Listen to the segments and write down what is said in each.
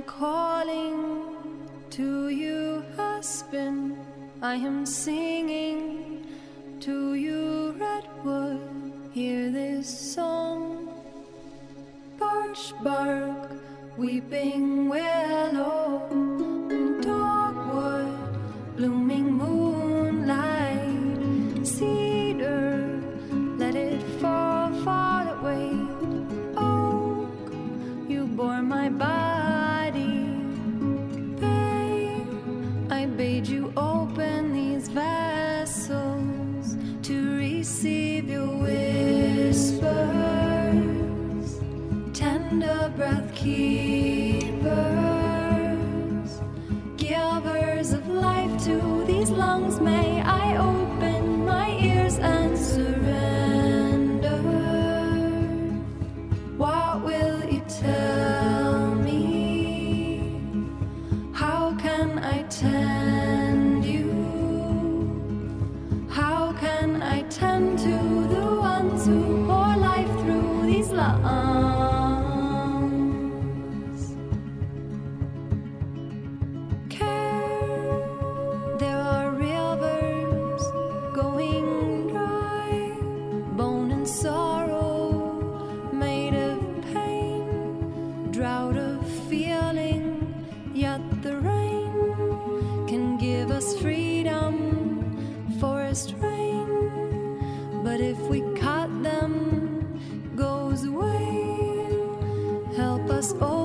am calling to you, husband. I am singing to you, redwood. Hear this song. Birch bark, weeping willow, Us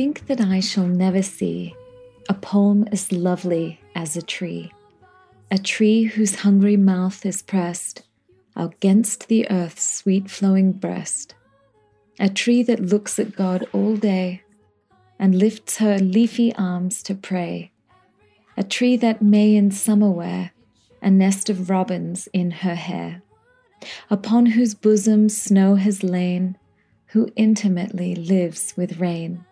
think that I shall never see a poem as lovely as a tree, a tree whose hungry mouth is pressed against the earth's sweet flowing breast, a tree that looks at God all day and lifts her leafy arms to pray, a tree that may in summer wear a nest of robins in her hair, upon whose bosom snow has lain, who intimately lives with rain.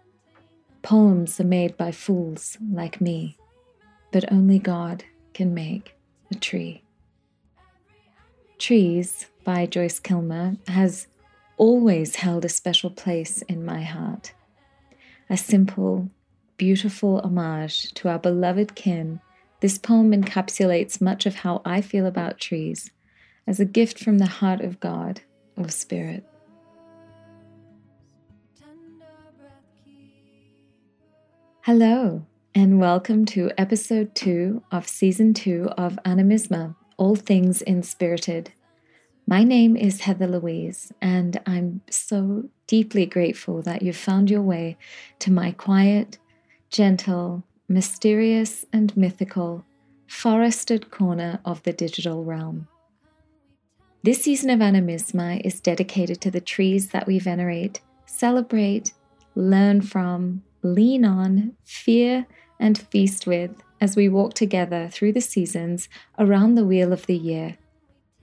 Poems are made by fools like me, but only God can make a tree. Trees by Joyce Kilmer has always held a special place in my heart. A simple, beautiful homage to our beloved kin, this poem encapsulates much of how I feel about trees as a gift from the heart of God or Spirit. Hello, and welcome to episode two of season two of Animisma All Things Inspirited. My name is Heather Louise, and I'm so deeply grateful that you've found your way to my quiet, gentle, mysterious, and mythical, forested corner of the digital realm. This season of Animisma is dedicated to the trees that we venerate, celebrate, learn from, lean on, fear, and feast with as we walk together through the seasons around the wheel of the year.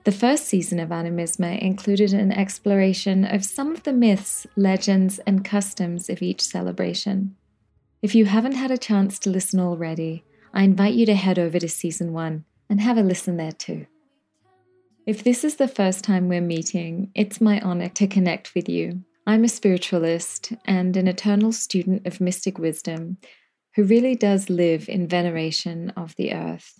The first season of Animisma included an exploration of some of the myths, legends, and customs of each celebration. If you haven't had a chance to listen already, I invite you to head over to season one and have a listen there too. If this is the first time we're meeting, it's my honor to connect with you. I'm a spiritualist and an eternal student of mystic wisdom who really does live in veneration of the earth.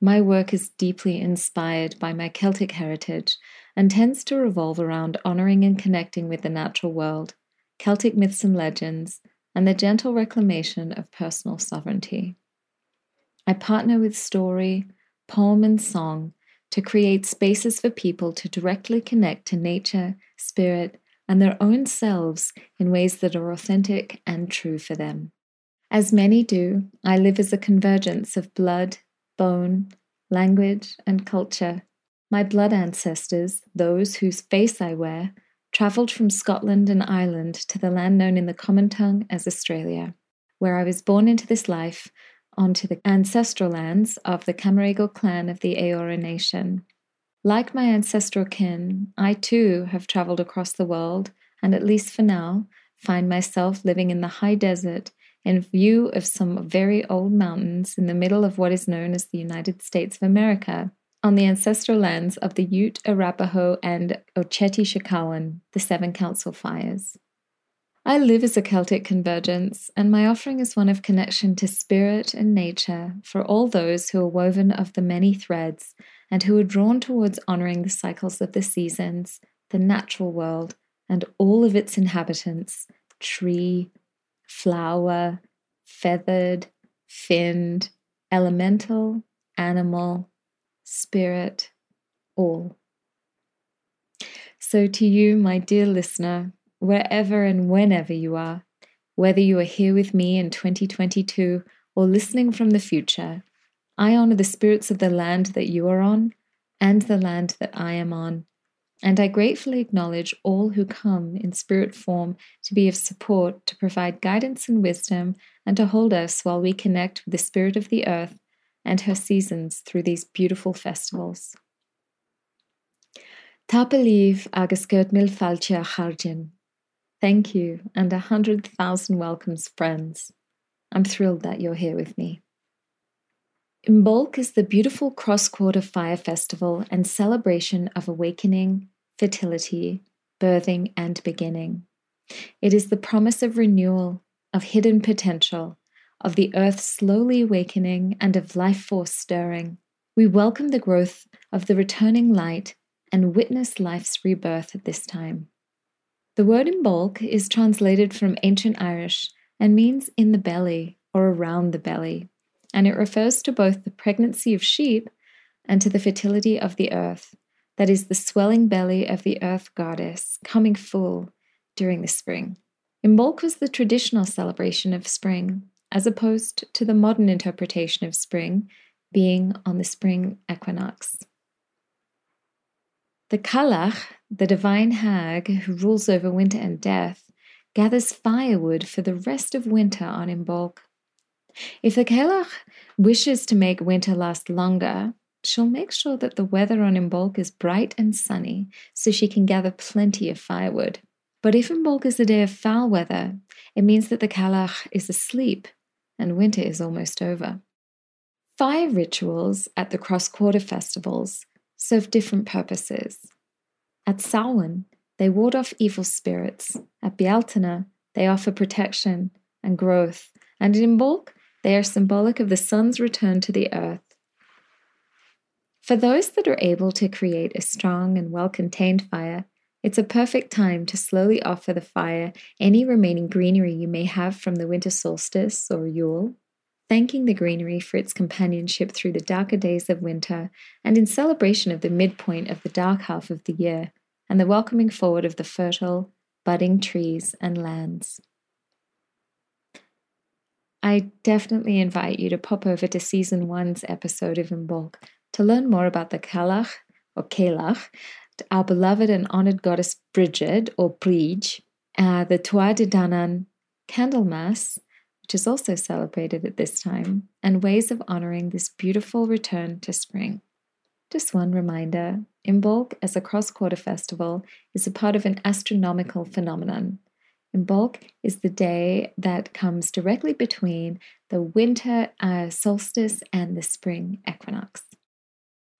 My work is deeply inspired by my Celtic heritage and tends to revolve around honoring and connecting with the natural world, Celtic myths and legends, and the gentle reclamation of personal sovereignty. I partner with story, poem, and song to create spaces for people to directly connect to nature, spirit, and their own selves in ways that are authentic and true for them. As many do, I live as a convergence of blood, bone, language, and culture. My blood ancestors, those whose face I wear, travelled from Scotland and Ireland to the land known in the common tongue as Australia, where I was born into this life onto the ancestral lands of the Camaragal clan of the Eora Nation. Like my ancestral kin, I too have travelled across the world and, at least for now, find myself living in the high desert in view of some very old mountains in the middle of what is known as the United States of America, on the ancestral lands of the Ute, Arapaho, and Oceti the Seven Council Fires. I live as a Celtic convergence, and my offering is one of connection to spirit and nature for all those who are woven of the many threads and who are drawn towards honoring the cycles of the seasons, the natural world, and all of its inhabitants tree, flower, feathered, finned, elemental, animal, spirit, all. So, to you, my dear listener, wherever and whenever you are, whether you are here with me in 2022 or listening from the future, I honor the spirits of the land that you are on and the land that I am on. And I gratefully acknowledge all who come in spirit form to be of support, to provide guidance and wisdom, and to hold us while we connect with the spirit of the earth and her seasons through these beautiful festivals. Tapeliv agus mil falcha charjin. Thank you, and a hundred thousand welcomes, friends. I'm thrilled that you're here with me. Imbolc is the beautiful cross quarter fire festival and celebration of awakening, fertility, birthing, and beginning. It is the promise of renewal, of hidden potential, of the earth slowly awakening, and of life force stirring. We welcome the growth of the returning light and witness life's rebirth at this time. The word Imbolc is translated from ancient Irish and means in the belly or around the belly, and it refers to both the pregnancy of sheep and to the fertility of the earth, that is, the swelling belly of the earth goddess coming full during the spring. Imbolc was the traditional celebration of spring, as opposed to the modern interpretation of spring being on the spring equinox. The Cailleach, the divine hag who rules over winter and death, gathers firewood for the rest of winter on Imbolc. If the Cailleach wishes to make winter last longer, she'll make sure that the weather on Imbolc is bright and sunny so she can gather plenty of firewood. But if Imbolc is a day of foul weather, it means that the Cailleach is asleep and winter is almost over. Fire rituals at the cross quarter festivals serve different purposes. At Samhain, they ward off evil spirits. At Bealtaine, they offer protection and growth. And in Imbolc, they are symbolic of the sun's return to the earth. For those that are able to create a strong and well contained fire, it's a perfect time to slowly offer the fire any remaining greenery you may have from the winter solstice or Yule thanking the greenery for its companionship through the darker days of winter and in celebration of the midpoint of the dark half of the year and the welcoming forward of the fertile, budding trees and lands. I definitely invite you to pop over to season one's episode of Imbolc to learn more about the Cailleach or Cailleach, our beloved and honored goddess Bridget or Bridge, uh, the Tuatha De Danann Candlemas, which is also celebrated at this time, and ways of honoring this beautiful return to spring. Just one reminder Imbolc as a cross quarter festival is a part of an astronomical phenomenon. Imbolc is the day that comes directly between the winter uh, solstice and the spring equinox.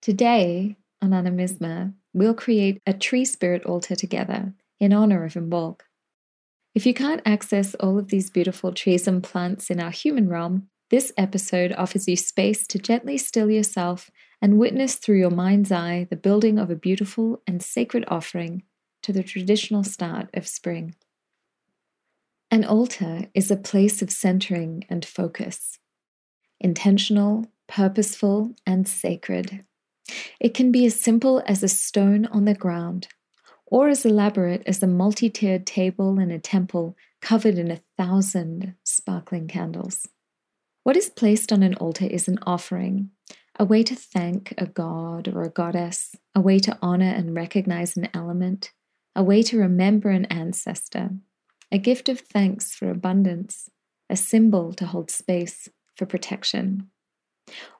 Today, on Animisma, we'll create a tree spirit altar together in honor of Imbolc. If you can't access all of these beautiful trees and plants in our human realm, this episode offers you space to gently still yourself and witness through your mind's eye the building of a beautiful and sacred offering to the traditional start of spring. An altar is a place of centering and focus, intentional, purposeful, and sacred. It can be as simple as a stone on the ground or as elaborate as a multi tiered table in a temple covered in a thousand sparkling candles. What is placed on an altar is an offering, a way to thank a god or a goddess, a way to honor and recognize an element, a way to remember an ancestor, a gift of thanks for abundance, a symbol to hold space for protection.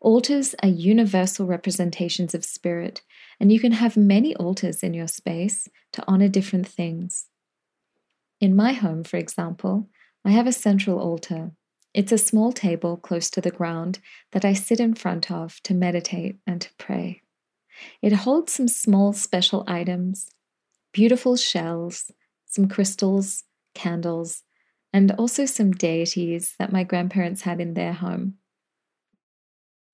Altars are universal representations of spirit, and you can have many altars in your space to honor different things. In my home, for example, I have a central altar. It's a small table close to the ground that I sit in front of to meditate and to pray. It holds some small special items, beautiful shells, some crystals, candles, and also some deities that my grandparents had in their home.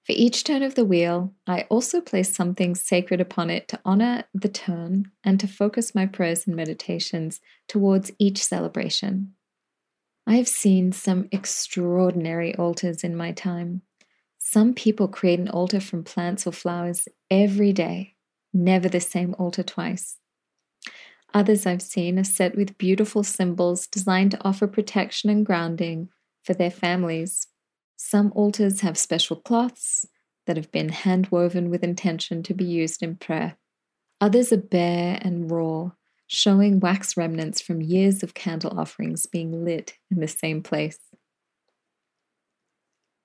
For each turn of the wheel, I also place something sacred upon it to honor the turn and to focus my prayers and meditations towards each celebration. I have seen some extraordinary altars in my time. Some people create an altar from plants or flowers every day, never the same altar twice. Others I've seen are set with beautiful symbols designed to offer protection and grounding for their families. Some altars have special cloths that have been hand woven with intention to be used in prayer. Others are bare and raw, showing wax remnants from years of candle offerings being lit in the same place.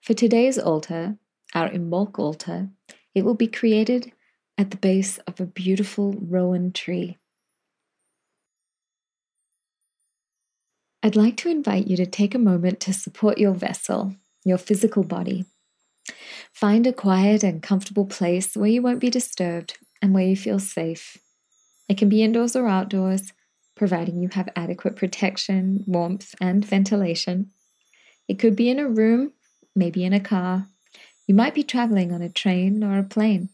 For today's altar, our Imbolc altar, it will be created at the base of a beautiful rowan tree. I'd like to invite you to take a moment to support your vessel your physical body. Find a quiet and comfortable place where you won't be disturbed and where you feel safe. It can be indoors or outdoors, providing you have adequate protection, warmth, and ventilation. It could be in a room, maybe in a car. You might be traveling on a train or a plane.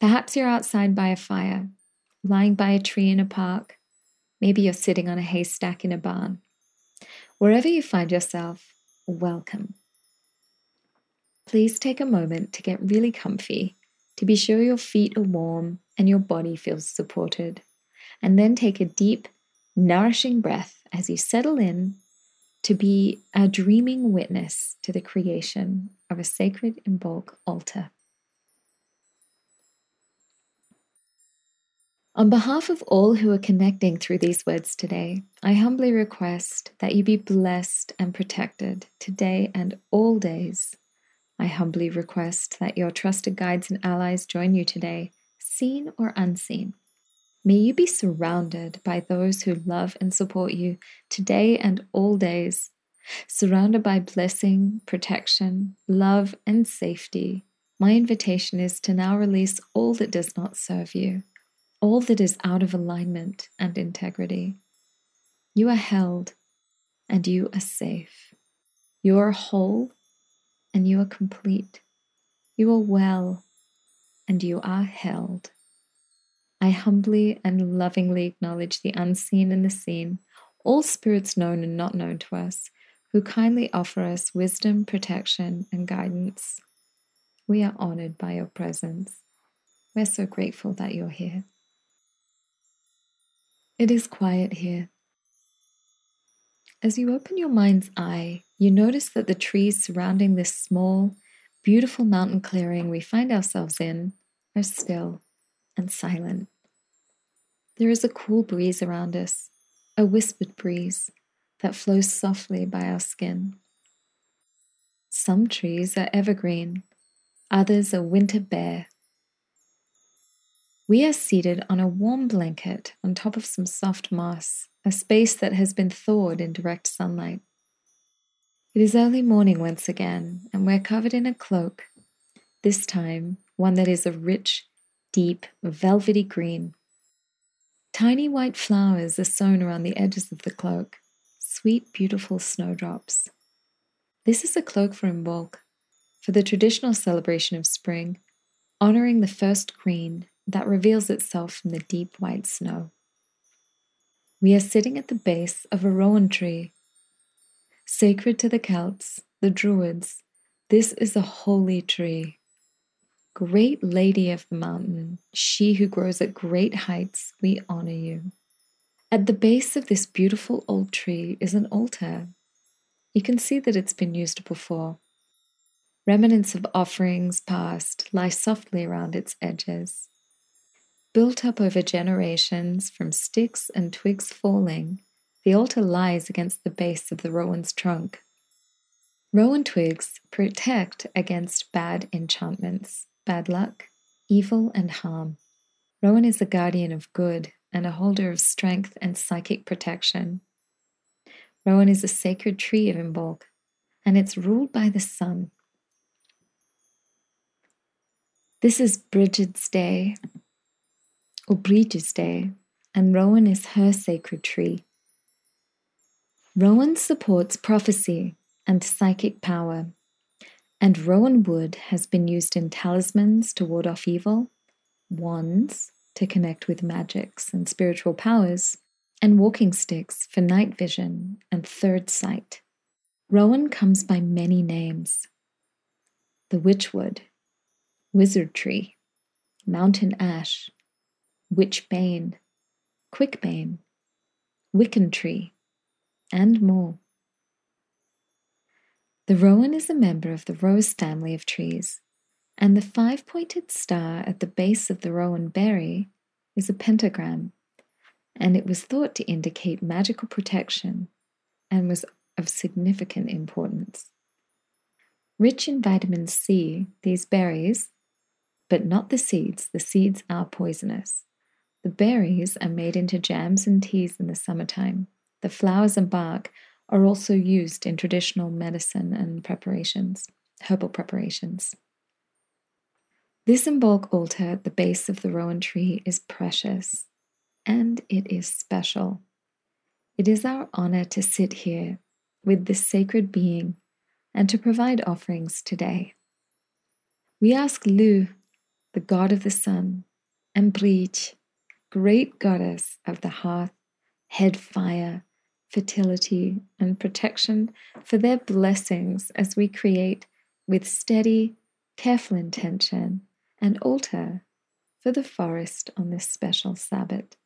Perhaps you're outside by a fire, lying by a tree in a park. Maybe you're sitting on a haystack in a barn. Wherever you find yourself, welcome. Please take a moment to get really comfy, to be sure your feet are warm and your body feels supported. And then take a deep, nourishing breath as you settle in to be a dreaming witness to the creation of a sacred Imbolc altar. On behalf of all who are connecting through these words today, I humbly request that you be blessed and protected today and all days I humbly request that your trusted guides and allies join you today, seen or unseen. May you be surrounded by those who love and support you today and all days, surrounded by blessing, protection, love, and safety. My invitation is to now release all that does not serve you, all that is out of alignment and integrity. You are held and you are safe. You are whole and you are complete. You are well and you are held. I humbly and lovingly acknowledge the unseen and the seen, all spirits known and not known to us, who kindly offer us wisdom, protection, and guidance. We are honored by your presence. We're so grateful that you're here. It is quiet here. As you open your mind's eye, you notice that the trees surrounding this small, beautiful mountain clearing we find ourselves in are still and silent. There is a cool breeze around us, a whispered breeze that flows softly by our skin. Some trees are evergreen, others are winter bare. We are seated on a warm blanket on top of some soft moss, a space that has been thawed in direct sunlight. It is early morning once again, and we're covered in a cloak, this time one that is a rich, deep, velvety green. Tiny white flowers are sewn around the edges of the cloak, sweet, beautiful snowdrops. This is a cloak for Imbolc, for the traditional celebration of spring, honoring the first green that reveals itself from the deep white snow. We are sitting at the base of a rowan tree Sacred to the Celts, the Druids, this is a holy tree. Great Lady of the Mountain, she who grows at great heights, we honor you. At the base of this beautiful old tree is an altar. You can see that it's been used before. Remnants of offerings past lie softly around its edges. Built up over generations from sticks and twigs falling, the altar lies against the base of the rowan's trunk. Rowan twigs protect against bad enchantments, bad luck, evil, and harm. Rowan is a guardian of good and a holder of strength and psychic protection. Rowan is a sacred tree of Imbolc, and it's ruled by the sun. This is Brigid's day, or Bridget's day, and Rowan is her sacred tree. Rowan supports prophecy and psychic power, and Rowan wood has been used in talismans to ward off evil, wands to connect with magics and spiritual powers, and walking sticks for night vision and third sight. Rowan comes by many names the witchwood, wizard tree, mountain ash, witchbane, quickbane, Wiccan tree, and more. The rowan is a member of the rose family of trees, and the five pointed star at the base of the rowan berry is a pentagram, and it was thought to indicate magical protection and was of significant importance. Rich in vitamin C, these berries, but not the seeds, the seeds are poisonous. The berries are made into jams and teas in the summertime. The flowers and bark are also used in traditional medicine and preparations, herbal preparations. This Imbolc altar at the base of the rowan tree is precious and it is special. It is our honor to sit here with this sacred being and to provide offerings today. We ask Lugh, the god of the sun, and Bridge, great goddess of the hearth, head fire, fertility, and protection for their blessings as we create with steady, careful intention an altar for the forest on this special Sabbath.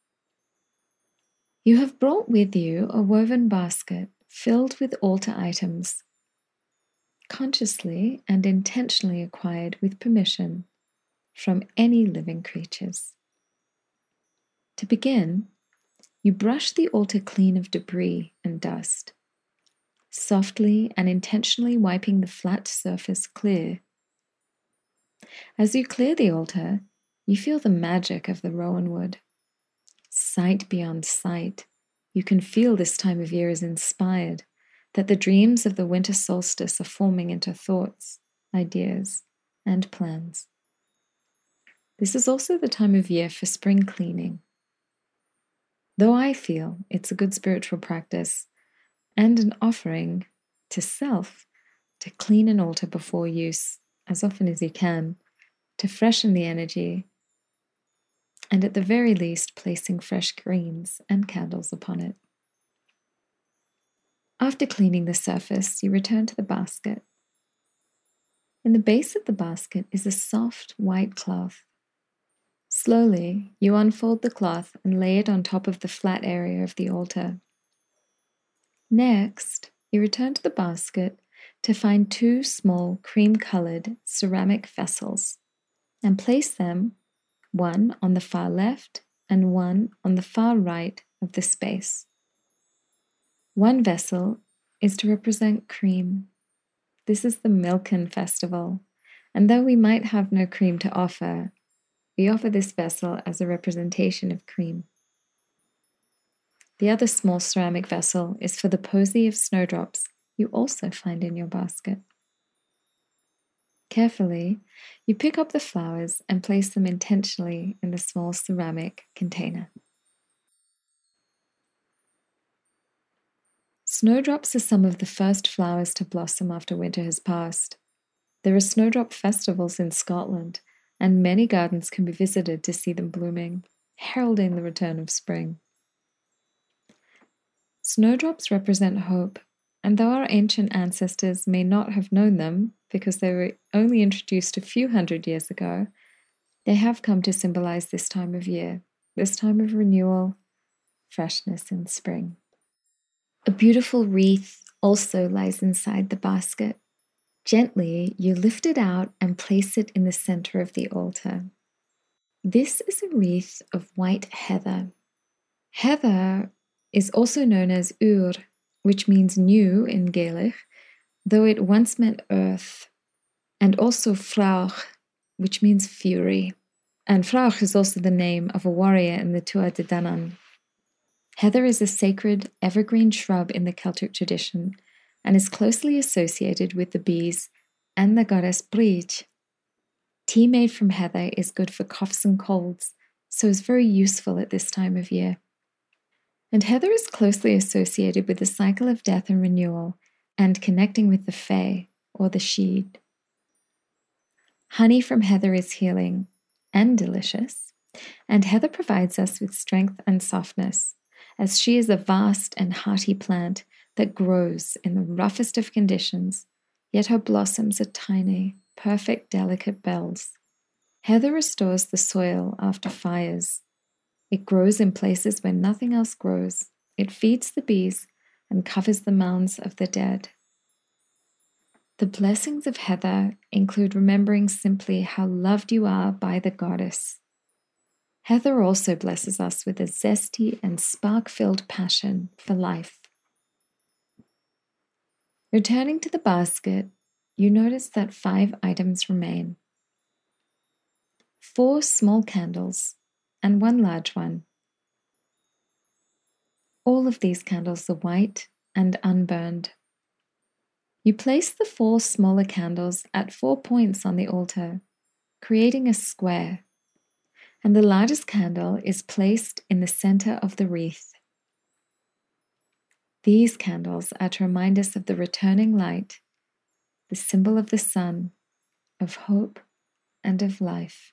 You have brought with you a woven basket filled with altar items, consciously and intentionally acquired with permission from any living creatures. To begin, you brush the altar clean of debris and dust, softly and intentionally wiping the flat surface clear. As you clear the altar, you feel the magic of the rowan wood. Sight beyond sight, you can feel this time of year is inspired, that the dreams of the winter solstice are forming into thoughts, ideas, and plans. This is also the time of year for spring cleaning Though I feel it's a good spiritual practice and an offering to self to clean an altar before use as often as you can, to freshen the energy, and at the very least, placing fresh greens and candles upon it. After cleaning the surface, you return to the basket. In the base of the basket is a soft white cloth Slowly, you unfold the cloth and lay it on top of the flat area of the altar. Next, you return to the basket to find two small cream colored ceramic vessels and place them one on the far left and one on the far right of the space. One vessel is to represent cream. This is the Milken Festival, and though we might have no cream to offer, we offer this vessel as a representation of cream. The other small ceramic vessel is for the posy of snowdrops you also find in your basket. Carefully, you pick up the flowers and place them intentionally in the small ceramic container. Snowdrops are some of the first flowers to blossom after winter has passed. There are snowdrop festivals in Scotland and many gardens can be visited to see them blooming, heralding the return of spring. Snowdrops represent hope, and though our ancient ancestors may not have known them because they were only introduced a few hundred years ago, they have come to symbolize this time of year, this time of renewal, freshness in spring. A beautiful wreath also lies inside the basket. Gently, you lift it out and place it in the center of the altar. This is a wreath of white heather. Heather is also known as ur, which means new in Gaelic, though it once meant earth, and also frauch, which means fury. And frauch is also the name of a warrior in the Tuatha De Danann. Heather is a sacred evergreen shrub in the Celtic tradition and is closely associated with the bees and the goddess Brigid. Tea made from heather is good for coughs and colds, so is very useful at this time of year. And heather is closely associated with the cycle of death and renewal and connecting with the Fae or the Sidhe. Honey from heather is healing and delicious, and heather provides us with strength and softness, as she is a vast and hearty plant that grows in the roughest of conditions, yet her blossoms are tiny, perfect, delicate bells. Heather restores the soil after fires. It grows in places where nothing else grows. It feeds the bees and covers the mounds of the dead. The blessings of Heather include remembering simply how loved you are by the goddess. Heather also blesses us with a zesty and spark filled passion for life. Returning to the basket, you notice that five items remain four small candles and one large one. All of these candles are white and unburned. You place the four smaller candles at four points on the altar, creating a square, and the largest candle is placed in the center of the wreath. These candles are to remind us of the returning light, the symbol of the sun, of hope, and of life.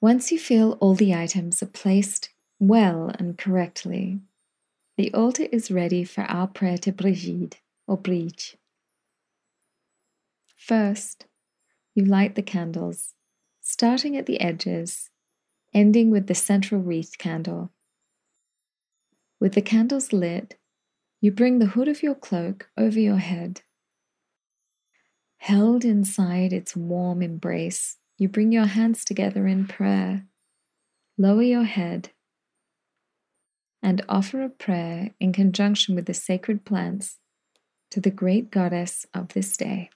Once you feel all the items are placed well and correctly, the altar is ready for our prayer to Brigid or Brigid. First, you light the candles, starting at the edges, ending with the central wreath candle. With the candles lit, you bring the hood of your cloak over your head. Held inside its warm embrace, you bring your hands together in prayer. Lower your head and offer a prayer in conjunction with the sacred plants to the great goddess of this day.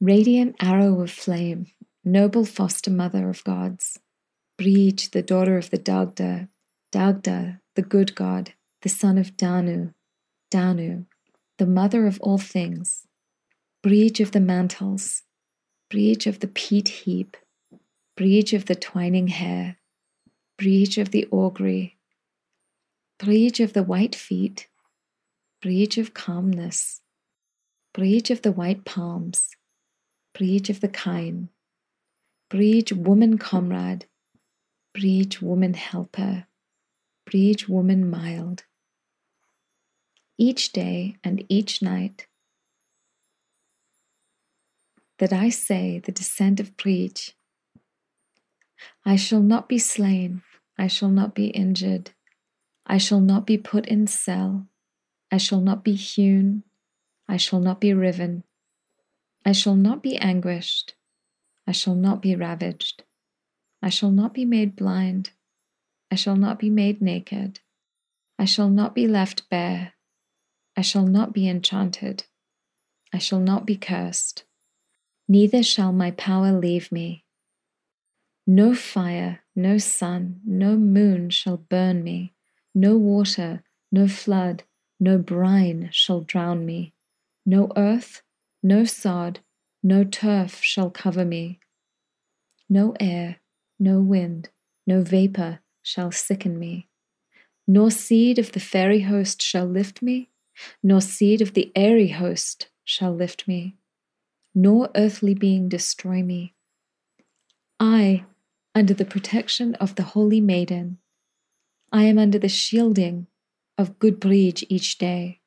Radiant arrow of flame, noble foster mother of gods, Brigid, the daughter of the Dagda, Dagda, the good God, the son of Danu, Danu, the mother of all things, Brigid of the mantles, Brigid of the peat heap, Brigid of the twining hair, Brigid of the augury, Brigid of the white feet, Brigid of calmness, Brigid of the white palms, Brigid of the kine, Brigid woman comrade, Brigid woman helper, Brigid woman mild. Each day and each night that I say the descent of Preach. I shall not be slain, I shall not be injured, I shall not be put in cell, I shall not be hewn, I shall not be riven, I shall not be anguished, I shall not be ravaged, I shall not be made blind, I shall not be made naked. I shall not be left bare. I shall not be enchanted. I shall not be cursed. Neither shall my power leave me. No fire, no sun, no moon shall burn me. No water, no flood, no brine shall drown me. No earth, no sod, no turf shall cover me. No air, no wind, no vapor shall sicken me. Nor seed of the fairy host shall lift me, nor seed of the airy host shall lift me, nor earthly being destroy me. I, under the protection of the Holy Maiden, I am under the shielding of good Brigid each day.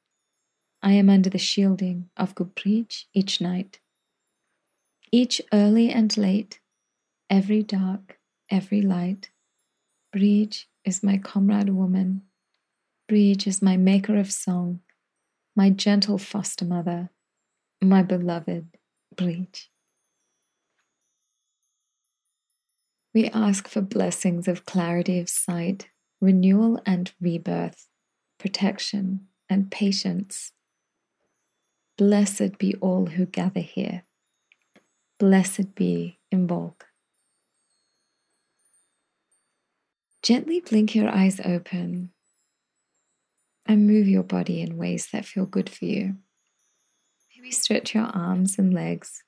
I am under the shielding of good Brigid each night. Each early and late, every dark, every light, Brigid is my comrade woman. Brigid is my maker of song. my gentle foster mother, my beloved Breach. We ask for blessings of clarity of sight, renewal and rebirth, protection and patience. Blessed be all who gather here. Blessed be Imbolc. Gently blink your eyes open and move your body in ways that feel good for you. Maybe stretch your arms and legs,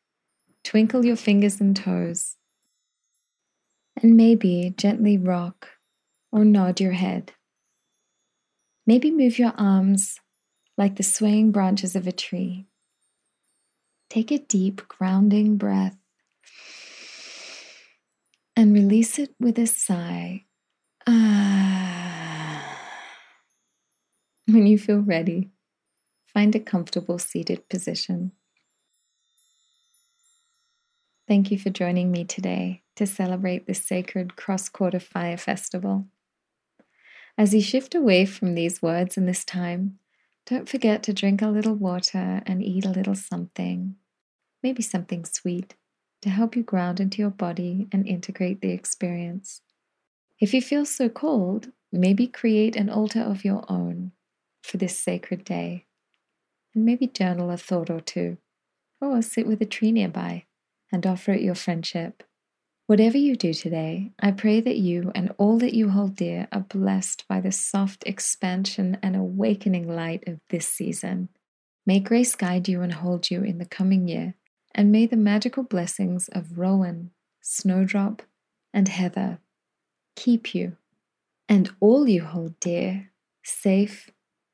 twinkle your fingers and toes, and maybe gently rock or nod your head. Maybe move your arms like the swaying branches of a tree. Take a deep, grounding breath and release it with a sigh. When you feel ready, find a comfortable seated position. Thank you for joining me today to celebrate the sacred Cross Quarter Fire Festival. As you shift away from these words in this time, don't forget to drink a little water and eat a little something, maybe something sweet, to help you ground into your body and integrate the experience. If you feel so cold, maybe create an altar of your own for this sacred day, and maybe journal a thought or two, or sit with a tree nearby and offer it your friendship. Whatever you do today, I pray that you and all that you hold dear are blessed by the soft expansion and awakening light of this season. May grace guide you and hold you in the coming year, and may the magical blessings of Rowan, Snowdrop, and Heather keep you and all you hold dear safe,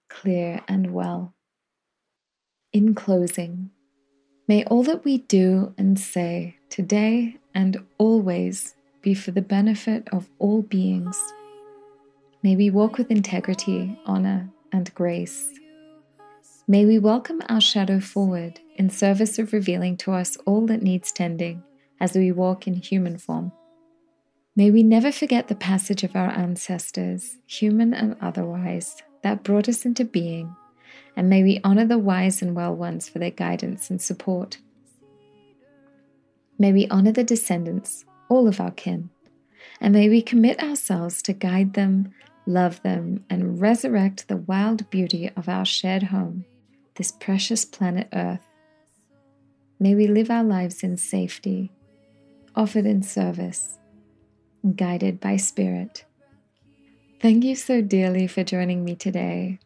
clear, and well. In closing, may all that we do and say today and always be for the benefit of all beings. May we walk with integrity, honor, and grace. May we welcome our shadow forward in service of revealing to us all that needs tending as we walk in human form. May we never forget the passage of our ancestors, human and otherwise, that brought us into being, and may we honor the wise and well ones for their guidance and support. May we honor the descendants, all of our kin, and may we commit ourselves to guide them, love them, and resurrect the wild beauty of our shared home, this precious planet Earth. May we live our lives in safety, offered in service, guided by Spirit. Thank you so dearly for joining me today.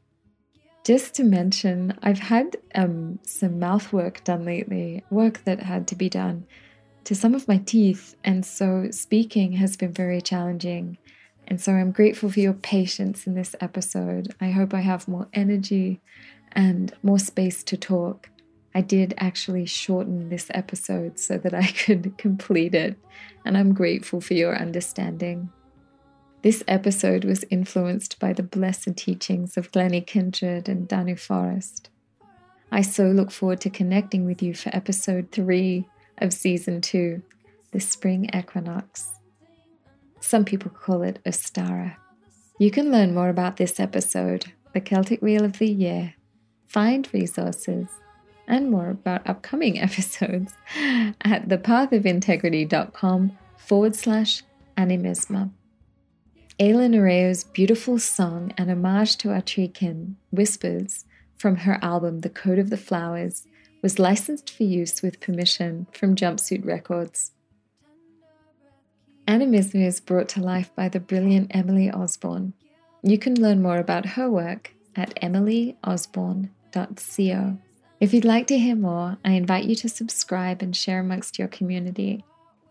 Just to mention, I've had um, some mouth work done lately, work that had to be done to some of my teeth, and so speaking has been very challenging. And so I'm grateful for your patience in this episode. I hope I have more energy and more space to talk. I did actually shorten this episode so that I could complete it, and I'm grateful for your understanding. This episode was influenced by the blessed teachings of Glennie Kindred and Danu Forest. I so look forward to connecting with you for episode three of season two, the spring equinox. Some people call it Ostara. You can learn more about this episode, the Celtic Wheel of the Year, find resources, and more about upcoming episodes at thepathofintegrity.com forward slash animisma. Ayla Nereo's beautiful song and homage to our treekin, Whispers, from her album The Code of the Flowers, was licensed for use with permission from Jumpsuit Records. Animisma is brought to life by the brilliant Emily Osborne. You can learn more about her work at emilyosborne.co. If you'd like to hear more, I invite you to subscribe and share amongst your community.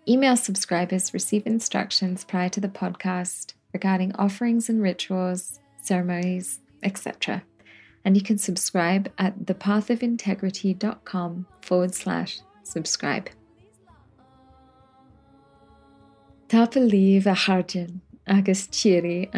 Email subscribers receive instructions prior to the podcast regarding offerings and rituals, ceremonies, etc and you can subscribe at thepathofintegrity.com forward slash subscribe. Tapali a harjan agus tíri